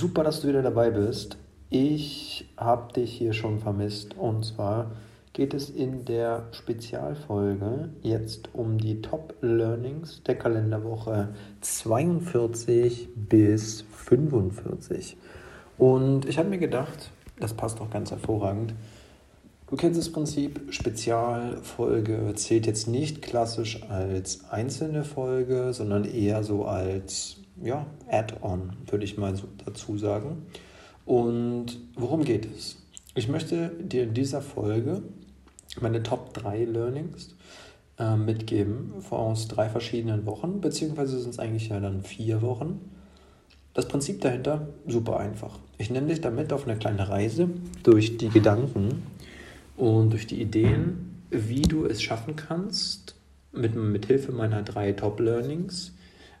Super, dass du wieder dabei bist. Ich habe dich hier schon vermisst und zwar geht es in der Spezialfolge jetzt um die Top Learnings der Kalenderwoche 42 bis 45. Und ich habe mir gedacht, das passt doch ganz hervorragend. Du kennst das Prinzip, Spezialfolge zählt jetzt nicht klassisch als einzelne Folge, sondern eher so als ja, Add-on, würde ich mal so dazu sagen. Und worum geht es? Ich möchte dir in dieser Folge meine Top 3 Learnings äh, mitgeben aus drei verschiedenen Wochen, beziehungsweise sind es eigentlich ja dann vier Wochen. Das Prinzip dahinter, super einfach. Ich nenne dich damit auf eine kleine Reise durch die Gedanken und durch die Ideen, wie du es schaffen kannst, mit, mit Hilfe meiner drei Top-Learnings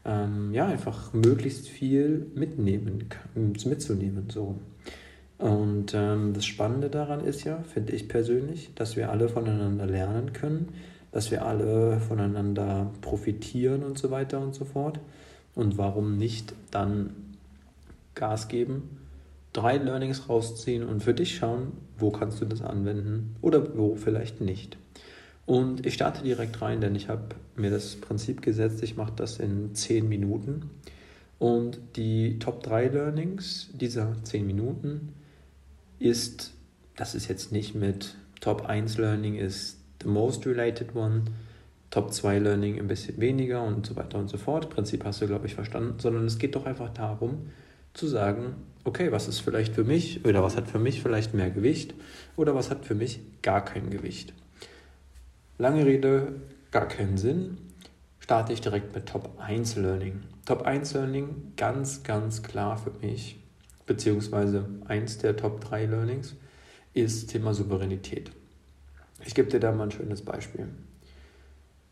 ähm, ja, einfach möglichst viel mitnehmen, mitzunehmen. So. Und ähm, das Spannende daran ist ja, finde ich persönlich, dass wir alle voneinander lernen können, dass wir alle voneinander profitieren und so weiter und so fort. Und warum nicht dann Gas geben, drei Learnings rausziehen und für dich schauen, wo kannst du das anwenden oder wo vielleicht nicht. Und ich starte direkt rein, denn ich habe mir das Prinzip gesetzt, ich mache das in 10 Minuten. Und die Top 3 Learnings dieser 10 Minuten ist, das ist jetzt nicht mit Top 1 Learning ist the most related one, Top 2 Learning ein bisschen weniger und so weiter und so fort. Prinzip hast du, glaube ich, verstanden, sondern es geht doch einfach darum, zu sagen, okay, was ist vielleicht für mich oder was hat für mich vielleicht mehr Gewicht oder was hat für mich gar kein Gewicht. Lange Rede, gar keinen Sinn. Starte ich direkt mit Top 1 Learning. Top 1 Learning ganz, ganz klar für mich, beziehungsweise eins der Top 3 Learnings, ist Thema Souveränität. Ich gebe dir da mal ein schönes Beispiel.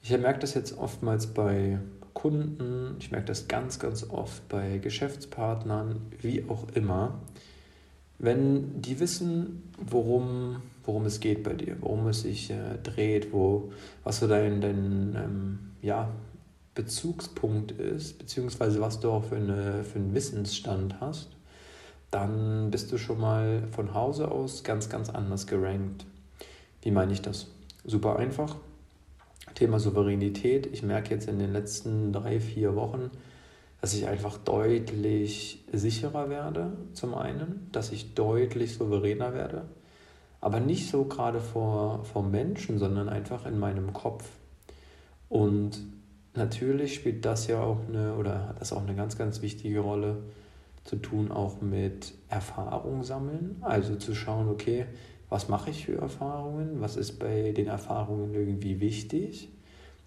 Ich merke das jetzt oftmals bei Kunden, ich merke das ganz, ganz oft bei Geschäftspartnern, wie auch immer. Wenn die wissen, worum, worum es geht bei dir, worum es sich äh, dreht, wo, was so dein, dein ähm, ja, Bezugspunkt ist, beziehungsweise was du auch für, eine, für einen Wissensstand hast, dann bist du schon mal von Hause aus ganz, ganz anders gerankt. Wie meine ich das? Super einfach. Thema Souveränität. Ich merke jetzt in den letzten drei, vier Wochen, dass ich einfach deutlich sicherer werde, zum einen, dass ich deutlich souveräner werde, aber nicht so gerade vor, vor Menschen, sondern einfach in meinem Kopf. Und natürlich spielt das ja auch eine, oder hat das auch eine ganz, ganz wichtige Rolle zu tun, auch mit Erfahrung sammeln, also zu schauen, okay, was mache ich für Erfahrungen, was ist bei den Erfahrungen irgendwie wichtig?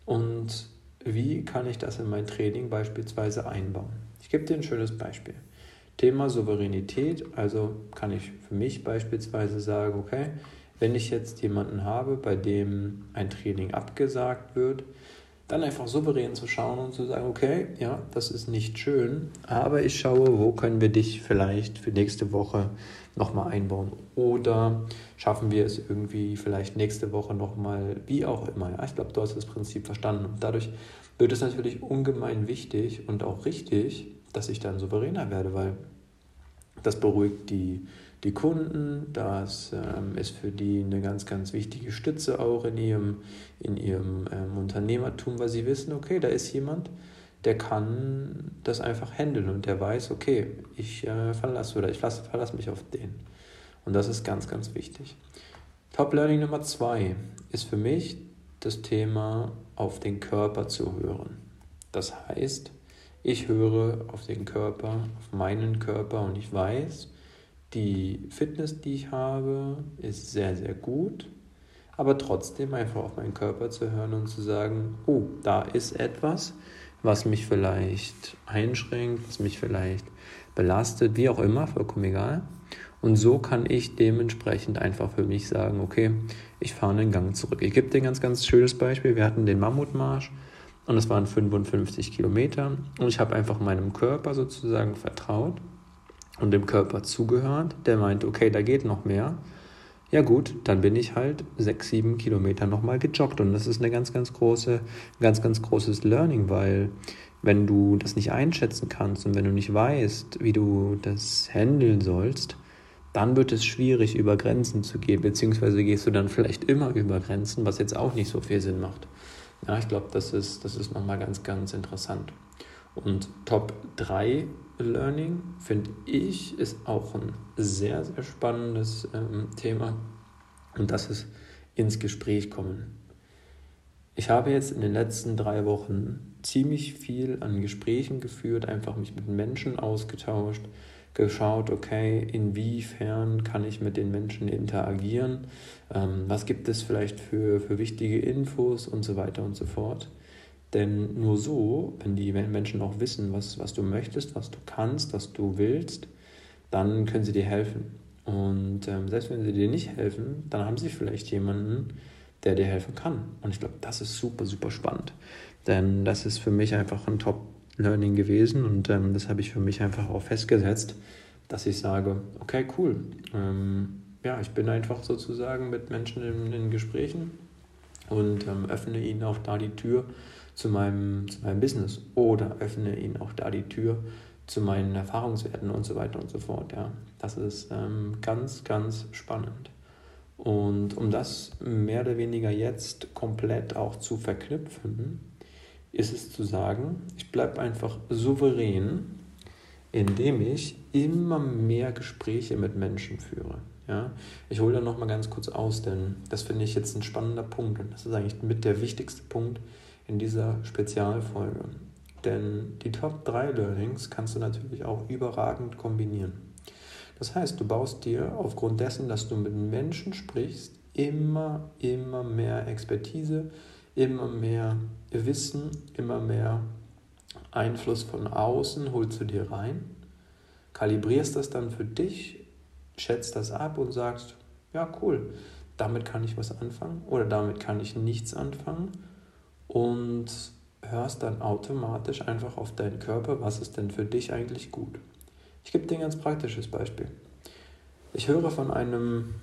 Und wie kann ich das in mein Training beispielsweise einbauen? Ich gebe dir ein schönes Beispiel. Thema Souveränität, also kann ich für mich beispielsweise sagen, okay, wenn ich jetzt jemanden habe, bei dem ein Training abgesagt wird, dann einfach souverän zu schauen und zu sagen, okay, ja, das ist nicht schön, aber ich schaue, wo können wir dich vielleicht für nächste Woche nochmal einbauen oder schaffen wir es irgendwie vielleicht nächste Woche nochmal, wie auch immer. Ja, ich glaube, du hast das Prinzip verstanden und dadurch wird es natürlich ungemein wichtig und auch richtig, dass ich dann souveräner werde, weil das beruhigt die, die Kunden, das ähm, ist für die eine ganz, ganz wichtige Stütze auch in ihrem, in ihrem ähm, Unternehmertum, weil sie wissen, okay, da ist jemand, der kann das einfach handeln und der weiß, okay, ich äh, verlasse oder ich verlasse, verlasse mich auf den. Und das ist ganz, ganz wichtig. Top Learning Nummer zwei ist für mich das Thema auf den Körper zu hören. Das heißt, ich höre auf den Körper, auf meinen Körper und ich weiß, die Fitness, die ich habe, ist sehr, sehr gut. Aber trotzdem einfach auf meinen Körper zu hören und zu sagen, oh, da ist etwas, was mich vielleicht einschränkt, was mich vielleicht belastet, wie auch immer, vollkommen egal. Und so kann ich dementsprechend einfach für mich sagen, okay, ich fahre einen Gang zurück. Ich gebe dir ein ganz, ganz schönes Beispiel. Wir hatten den Mammutmarsch und es waren 55 Kilometer und ich habe einfach meinem Körper sozusagen vertraut und dem Körper zugehört. Der meinte, okay, da geht noch mehr. Ja gut, dann bin ich halt sechs, sieben Kilometer nochmal gejoggt und das ist eine ganz, ganz große, ganz, ganz großes Learning, weil wenn du das nicht einschätzen kannst und wenn du nicht weißt, wie du das handeln sollst, dann wird es schwierig, über Grenzen zu gehen, beziehungsweise gehst du dann vielleicht immer über Grenzen, was jetzt auch nicht so viel Sinn macht. Ja, ich glaube, das ist, das ist nochmal ganz, ganz interessant. Und Top 3 Learning, finde ich, ist auch ein sehr, sehr spannendes ähm, Thema. Und das ist ins Gespräch kommen. Ich habe jetzt in den letzten drei Wochen ziemlich viel an Gesprächen geführt, einfach mich mit Menschen ausgetauscht, geschaut, okay, inwiefern kann ich mit den Menschen interagieren, ähm, was gibt es vielleicht für, für wichtige Infos und so weiter und so fort. Denn nur so, wenn die Menschen auch wissen, was, was du möchtest, was du kannst, was du willst, dann können sie dir helfen. Und ähm, selbst wenn sie dir nicht helfen, dann haben sie vielleicht jemanden, der dir helfen kann. Und ich glaube, das ist super, super spannend. Denn das ist für mich einfach ein Top-Learning gewesen und ähm, das habe ich für mich einfach auch festgesetzt, dass ich sage, okay, cool. Ähm, ja, ich bin einfach sozusagen mit Menschen in, in Gesprächen und ähm, öffne ihnen auch da die Tür zu meinem, zu meinem Business oder öffne ihnen auch da die Tür zu meinen Erfahrungswerten und so weiter und so fort. Ja, das ist ähm, ganz, ganz spannend. Und um das mehr oder weniger jetzt komplett auch zu verknüpfen, ist es zu sagen, ich bleibe einfach souverän, indem ich immer mehr Gespräche mit Menschen führe. Ja, ich hole da nochmal ganz kurz aus, denn das finde ich jetzt ein spannender Punkt und das ist eigentlich mit der wichtigste Punkt, in dieser Spezialfolge. Denn die Top 3 Learnings kannst du natürlich auch überragend kombinieren. Das heißt, du baust dir aufgrund dessen, dass du mit Menschen sprichst, immer, immer mehr Expertise, immer mehr Wissen, immer mehr Einfluss von außen holst du dir rein, kalibrierst das dann für dich, schätzt das ab und sagst, ja cool, damit kann ich was anfangen oder damit kann ich nichts anfangen und hörst dann automatisch einfach auf deinen Körper, was ist denn für dich eigentlich gut. Ich gebe dir ein ganz praktisches Beispiel. Ich höre von einem,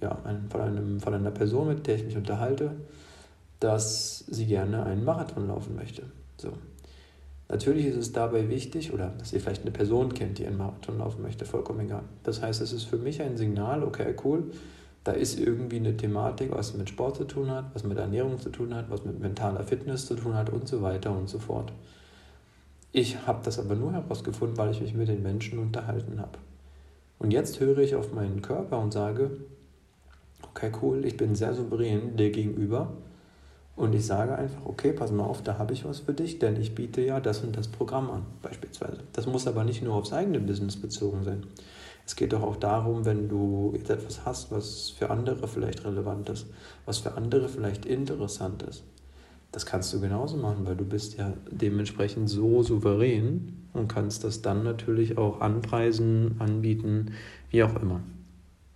ja, von, einem, von einer Person, mit der ich mich unterhalte, dass sie gerne einen Marathon laufen möchte. So. Natürlich ist es dabei wichtig, oder dass ihr vielleicht eine Person kennt, die einen Marathon laufen möchte, vollkommen egal. Das heißt, es ist für mich ein Signal, okay, cool, da ist irgendwie eine Thematik, was mit Sport zu tun hat, was mit Ernährung zu tun hat, was mit mentaler Fitness zu tun hat und so weiter und so fort. Ich habe das aber nur herausgefunden, weil ich mich mit den Menschen unterhalten habe. Und jetzt höre ich auf meinen Körper und sage, okay, cool, ich bin sehr souverän dir gegenüber. Und ich sage einfach, okay, pass mal auf, da habe ich was für dich, denn ich biete ja das und das Programm an, beispielsweise. Das muss aber nicht nur aufs eigene Business bezogen sein. Es geht doch auch darum, wenn du jetzt etwas hast, was für andere vielleicht relevant ist, was für andere vielleicht interessant ist. Das kannst du genauso machen, weil du bist ja dementsprechend so souverän und kannst das dann natürlich auch anpreisen, anbieten, wie auch immer.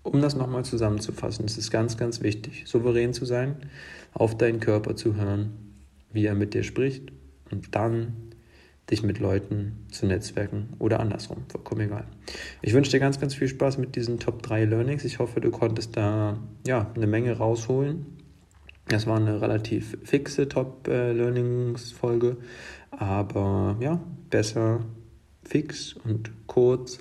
Um das nochmal zusammenzufassen, es ist ganz, ganz wichtig, souverän zu sein, auf deinen Körper zu hören, wie er mit dir spricht und dann dich mit Leuten zu netzwerken oder andersrum, vollkommen egal. Ich wünsche dir ganz, ganz viel Spaß mit diesen Top 3 Learnings. Ich hoffe, du konntest da ja, eine Menge rausholen. Das war eine relativ fixe Top Learnings Folge, aber ja, besser fix und kurz.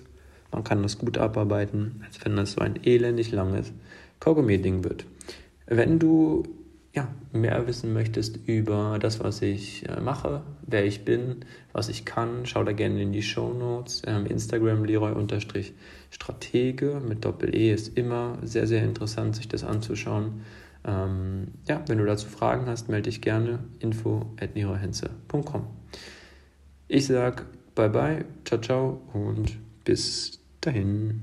Man kann das gut abarbeiten, als wenn das so ein elendig langes Kaugummi-Ding wird. Wenn du ja, mehr wissen möchtest über das, was ich äh, mache, wer ich bin, was ich kann, schau da gerne in die Show Notes. Ähm, Instagram Leroy-Stratege mit Doppel-E ist immer sehr, sehr interessant, sich das anzuschauen. Ähm, ja, wenn du dazu Fragen hast, melde dich gerne info at. Ich sag bye bye, ciao, ciao und bis dahin.